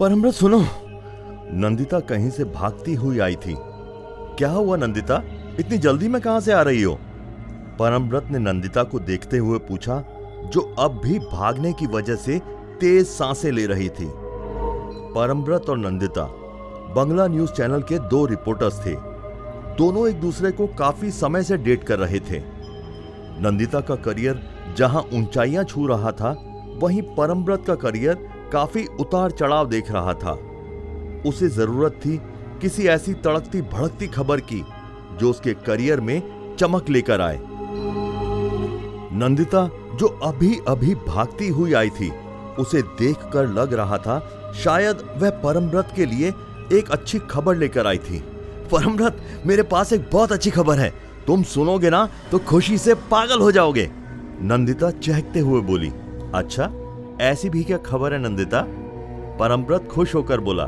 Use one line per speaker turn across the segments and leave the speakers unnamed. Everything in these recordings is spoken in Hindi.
परमृत सुनो। नंदिता कहीं से भागती हुई आई थी। क्या हुआ नंदिता? इतनी जल्दी में कहाँ से आ रही हो? परमव्रत ने नंदिता को देखते हुए पूछा, जो अब भी भागने की वजह से तेज साँसें ले रही थी। परमव्रत और नंदिता, बंगला न्यूज़ चैनल के दो रिपोर्टर्स थे। दोनों एक दूसरे को काफ़ी समय से डेट कर रहे थे। नंदिता का करियर जहाँ ऊंचाइयाँ छू रहा था, वहीं परमव्रत का करियर काफ़ी उतार चढ़ाव देख रहा था। उसे ज़रूरत थी किसी ऐसी तड़कती भड़कती खबर की, जो उसके करियर में चमक लेकर आए। नंदिता, जो अभी अभी भागती हुई आई थी, उसे देखकर लग रहा था शायद वह परमव्रत के लिए एक अच्छी खबर लेकर आई थी। परमव्रत, मेरे पास एक बहुत अच्छी खबर है। तुम सुनोगे ना तो खुशी से पागल हो जाओगे। नंदिता चहकते हुए बोली अच्छा? ऐसी भी क्या खबर है नंदिता? परमव्रत खुश होकर बोला,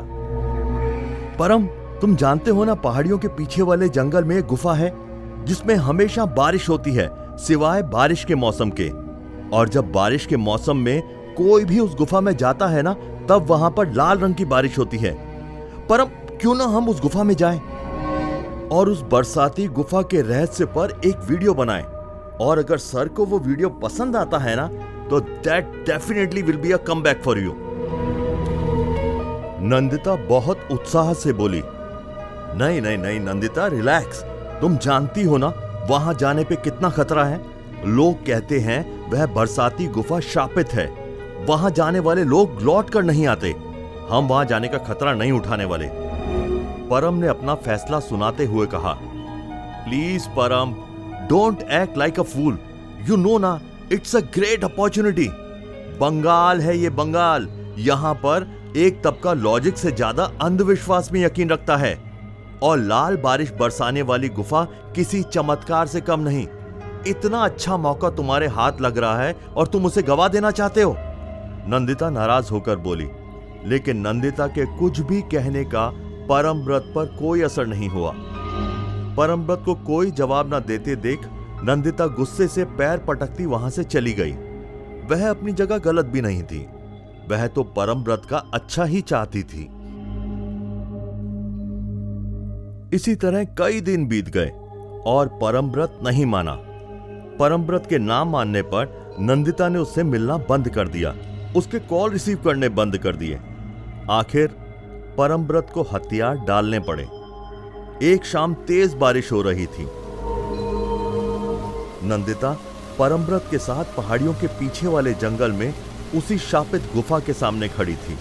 परम, तुम जानते हो ना पहाड़ियों के पीछे वाले जंगल में एक गुफा है, जिसमें हमेशा बारिश होती है, सिवाय बारिश के मौसम के। और जब बारिश के मौसम में कोई भी उस गुफा में जाता है ना, तब वहाँ पर लाल रंग की बारिश होती है। परम, क्यों ना हम उस गुफा में जाएँ? और उस बरसाती गुफा के रहस्य पर एक वीडियो बनाएँ। और अगर सर को वो वीडियो पसंद आता है ना तो that definitely will be a comeback for you Nandita बहुत उत्साह से बोली, नहीं नहीं नहीं, नंदिता रिलैक्स तुम जानती हो ना, वहाँ जाने पे कितना खतरा है? लोग कहते हैं, वह बरसाती गुफा शापित है. वहाँ जाने वाले लोग लौट कर नहीं आते. हम वहाँ जाने का खतरा नहीं उठाने वाले. परम ने अपना फैसला सुनाते हुए कहा, please Param don't act like a fool you know ना it's a great opportunity Bengal है ये बंगाल। यहाँ पर एक तबका लॉजिक से ज़्यादा अंधविश्वास में यकीन रखता है। और लाल बारिश बरसाने वाली गुफा किसी चमत्कार से कम नहीं। इतना अच्छा मौका तुम्हारे हाथ लग रहा है और तुम उसे गवा देना चाहते हो। नंदिता नाराज़ होकर बोली, लेकिन नंदिता के कुछ भी कहने का परमव्रत पर कोई असर नहीं हुआ। परमव्रत को कोई जवाब ना देते देख नंदिता गुस्से से पैर पटकती वहाँ से चली गई। वह अपनी जगह गलत भी नहीं थी। वह तो परमव्रत का अच्छा ही चाहती थी। इसी तरह कई दिन बीत गए और परमव्रत नहीं माना। परमव्रत के नाम मानने पर नंदिता ने उससे मिलना बंद कर दिया। उसके कॉल रिसीव करने बंद कर दिए। आखिर परमव्रत को हथियार डालने पड़े। एक शाम तेज बारिश हो रही थी। नंदिता परमव्रत के साथ पहाड़ियों के पीछे वाले जंगल में उसी शापित गुफा के सामने खड़ी थी।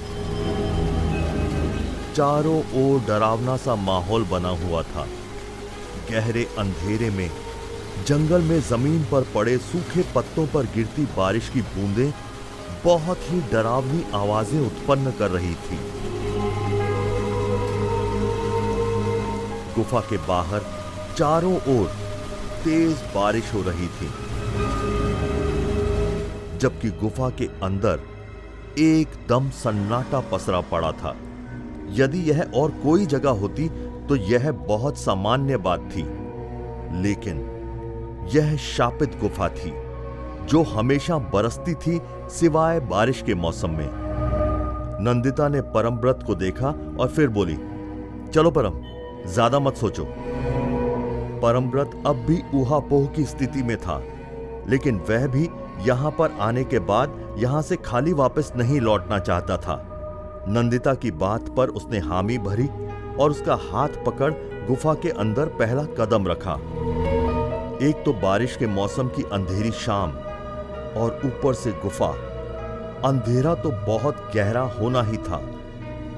चारों ओर डरावना सा माहौल बना हुआ था। गहरे अंधेरे में, जंगल में ज़मीन पर पड़े सूखे पत्तों पर गिरती बारिश की बूंदें बहुत ही डरावनी आवाज़ें उत्पन्न कर रही थी। गुफा के बाहर, चारों ओर तेज बारिश हो रही थी, जबकि गुफा के अंदर एकदम सन्नाटा पसरा पड़ा था। यदि यह और कोई जगह होती तो यह बहुत सामान्य बात थी, लेकिन यह शापित गुफा थी, जो हमेशा बरसती थी सिवाय बारिश के मौसम में। नंदिता ने परमव्रत को देखा और फिर बोली, चलो परम, ज़्यादा मत सोचो। परमव्रत अब भी ऊहापोह की स्थिति में था। लेकिन वह भी यहाँ पर आने के बाद यहाँ से खाली वापस नहीं लौटना चाहता था। नंदिता की बात पर उसने हामी भरी और उसका हाथ पकड़ गुफा के अंदर पहला कदम रखा। एक तो बारिश के मौसम की अंधेरी शाम और ऊपर से गुफा। अंधेरा तो बहुत गहरा होना ही था,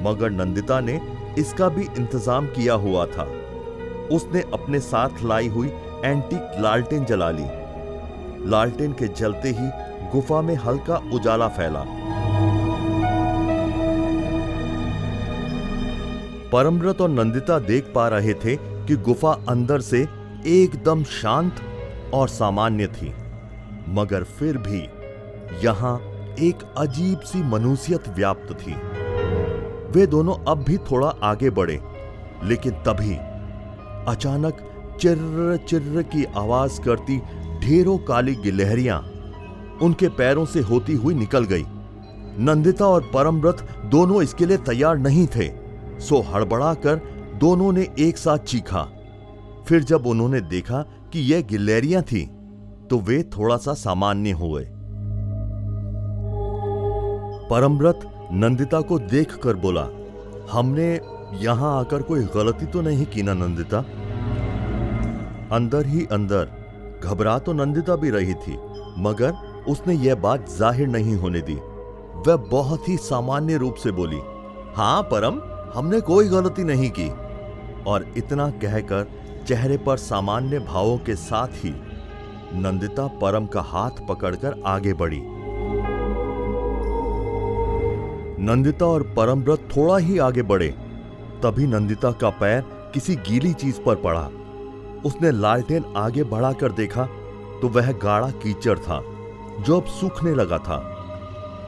मगर नंदिता ने इसका भी इंतज़ाम किया हुआ था। उसने अपने साथ लाई हुई एंटीक लालटेन जला ली। लालटेन के जलते ही गुफा में हल्का उजाला फैला। परमव्रत और नंदिता देख पा रहे थे कि गुफा अंदर से एकदम शांत और सामान्य थी। मगर फिर भी यहाँ एक अजीब सी मनुष्यत व्याप्त थी। वे दोनों अब भी थोड़ा आगे बढ़े, लेकिन तभी अचानक चिर्र चिर्र की आवाज़ करती ढेरों काली गिलहरियाँ उनके पैरों से होती हुई निकल गई। नंदिता और परमव्रत दोनों इसके लिए तैयार नहीं थे। सो हड़बड़ाकर दोनों ने एक साथ चीखा। फिर जब उन्होंने देखा कि यह गिल्लेरियाँ थी तो वे थोड़ा सा सामान्य हुए। परमव्रत नंदिता को देखकर बोला, हमने यहाँ आकर कोई गलती तो नहीं की ना, नंदिता? अंदर ही अंदर, घबरा तो नंदिता भी रही थी, मगर उसने यह बात ज़ाहिर नहीं होने दी। वह बहुत ही सामान्य रूप से बोली, हाँ, परम, हमने कोई गलती नहीं की। और इतना कहकर चेहरे पर सामान्य भावों के साथ ही नंदिता परम का हाथ पकड़कर आगे बढ़ी। नंदिता और परमव्रत थोड़ा ही आगे बढ़े। तभी नंदिता का पैर किसी गीली चीज़ पर पड़ा। उसने लालटेन आगे बढ़ाकर देखा तो वह गाढ़ा कीचड़ था, जो अब सूखने लगा था।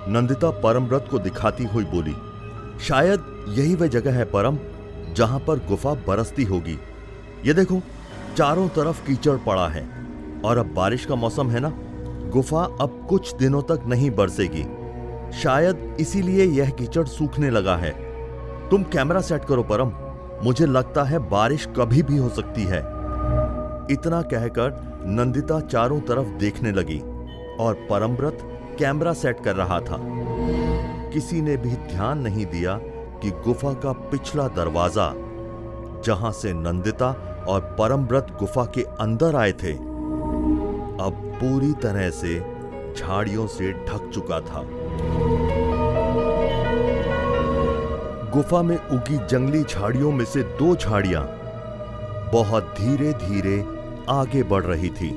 नंदिता परमव्रत को दिखाती हुई बोली, शायद यही वह जगह है, परम, जहाँ पर गुफा बरसती होगी। ये देखो, चारों तरफ़ कीचड़ पड़ा है, और अब बारिश का मौसम है ना? गुफा अब कुछ दिनों तक नहीं बरसेगी। शायद इसीलिए यह कीचड़ सूखने लगा है। तुम कैमरा सेट करो, परम। मुझे लगता है बारिश कभी भी हो सकती है। इतना कहकर नंदिता चारों तरफ़ देखने लगी और परमव्रत कैमरा सेट कर रहा था। किसी ने भी ध्यान नहीं दिया कि गुफा का पिछला दरवाज़ा, जहाँ से नंदिता और परमव्रत गुफा के अंदर आए थे, अब पूरी तरह से झाड़ियों से ढक चुका था। गुफा में उगी जंगली झाड़ियों में से दो झाड़ियाँ बहुत धीरे धीरे आगे बढ़ रही थी।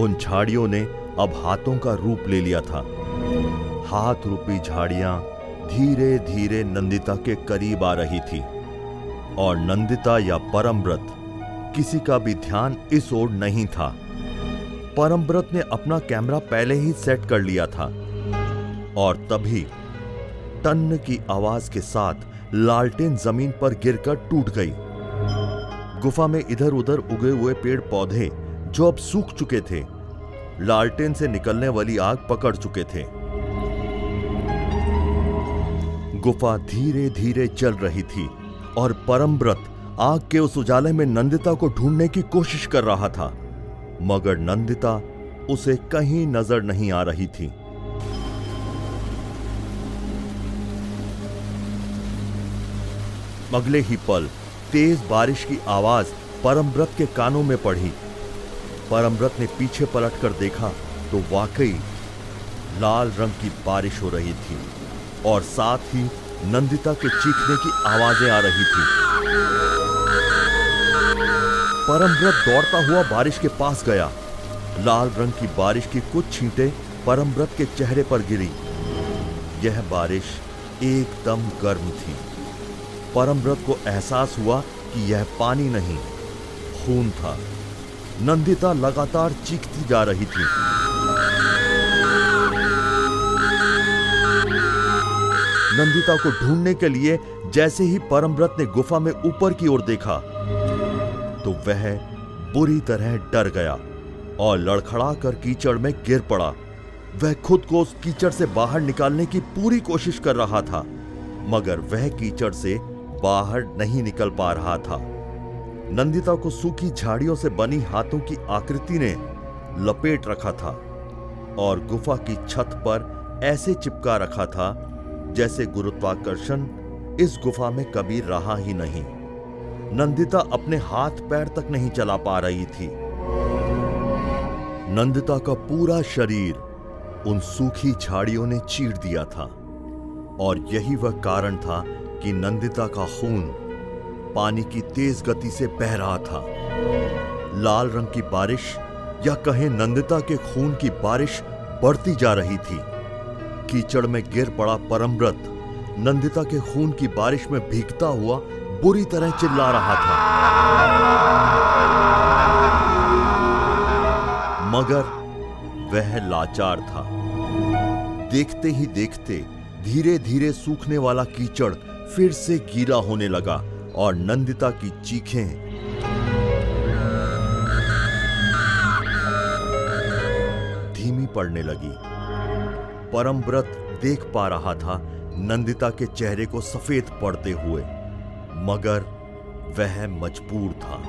उन झाड़ियों ने अब हाथों का रूप ले लिया था। हाथ रूपी झाड़ियाँ धीरे धीरे नंदिता के करीब आ रही थी। और नंदिता या परमव्रत, किसी का भी ध्यान इस ओर नहीं था। परमव्रत ने अपना कैमरा पहले ही सेट कर लिया था। और तभी टन की आवाज़ के साथ लालटेन ज़मीन पर गिरकर टूट गई। गुफा में इधर उधर उगे हुए पेड़ पौधे जो अब सूख चुके थे, लालटेन से निकलने वाली आग पकड़ चुके थे। गुफा धीरे धीरे चल रही थी और परमव्रत आग के उस उजाले में नंदिता को ढूँढने की कोशिश कर रहा था, मगर नंदिता उसे कहीं नज़र नहीं आ रही थी। अगले ही पल तेज बारिश की आवाज़ परमव्रत के कानों में पड़ी परमव्रत ने पीछे पलटकर देखा तो वाकई लाल रंग की बारिश हो रही थी और साथ ही नंदिता के चीखने की आवाज़ें आ रही थी। परमव्रत दौड़ता हुआ बारिश के पास गया। लाल रंग की बारिश की कुछ छींटे परमव्रत के चेहरे पर गिरी। यह बारिश एकदम गर्म थी। परमव्रत को एहसास हुआ कि यह पानी नहीं, खून था। नंदिता लगातार चीखती जा रही थी। नंदिता को ढूँढने के लिए जैसे ही परमव्रत ने गुफा में ऊपर की ओर देखा तो वह बुरी तरह डर गया और लड़खड़ा कर कीचड़ में गिर पड़ा। वह खुद को उस कीचड़ से बाहर निकालने की पूरी कोशिश कर रहा था, मगर वह कीचड़ से बाहर नहीं निकल पा रहा था। नंदिता को सूखी झाड़ियों से बनी हाथों की आकृति ने लपेट रखा था और गुफा की छत पर ऐसे चिपका रखा था जैसे गुरुत्वाकर्षण इस गुफा में कभी रहा ही नहीं। नंदिता अपने हाथ पैर तक नहीं चला पा रही थी। नंदिता का पूरा शरीर उन सूखी झाड़ियों ने चीर दिया था और यही वह कारण था कि नंदिता का खून पानी की तेज गति से बह रहा था। लाल रंग की बारिश या कहें नंदिता के खून की बारिश बढ़ती जा रही थी। कीचड़ में गिर पड़ा परमव्रत नंदिता के खून की बारिश में भीगता हुआ बुरी तरह चिल्ला रहा था। मगर वह लाचार था। देखते ही देखते धीरे धीरे सूखने वाला कीचड़ फिर से गीला होने लगा और नंदिता की चीखें। धीमी पड़ने लगी। परमव्रत देख पा रहा था नंदिता के चेहरे को सफ़ेद पड़ते हुए, मगर वह मजबूर था।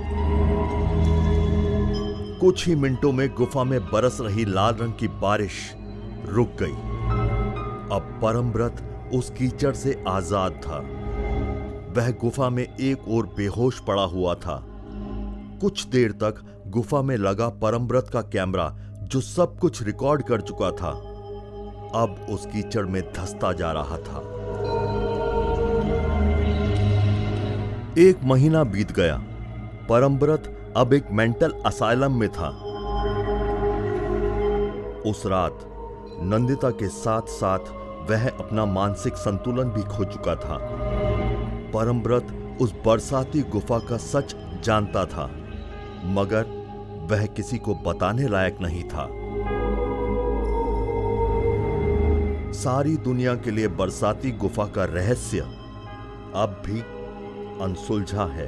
कुछ ही मिनटों में गुफा में बरस रही लाल रंग की बारिश रुक गई। अब परमव्रत उस कीचड़ से आज़ाद था। वह गुफा में एक और बेहोश पड़ा हुआ था। कुछ देर तक गुफा में लगा परमव्रत का कैमरा, जो सब कुछ रिकॉर्ड कर चुका था, अब उस कीचड़ में धसता जा रहा था। एक महीना बीत गया। परमव्रत अब एक मेंटल असाइलम में था। उस रात नंदिता के साथ साथ वह अपना मानसिक संतुलन भी खो चुका था। परमव्रत उस बरसाती गुफा का सच जानता था, मगर वह किसी को बताने लायक नहीं था। सारी दुनिया के लिए बरसाती गुफा का रहस्य अब भी अनसुलझा है।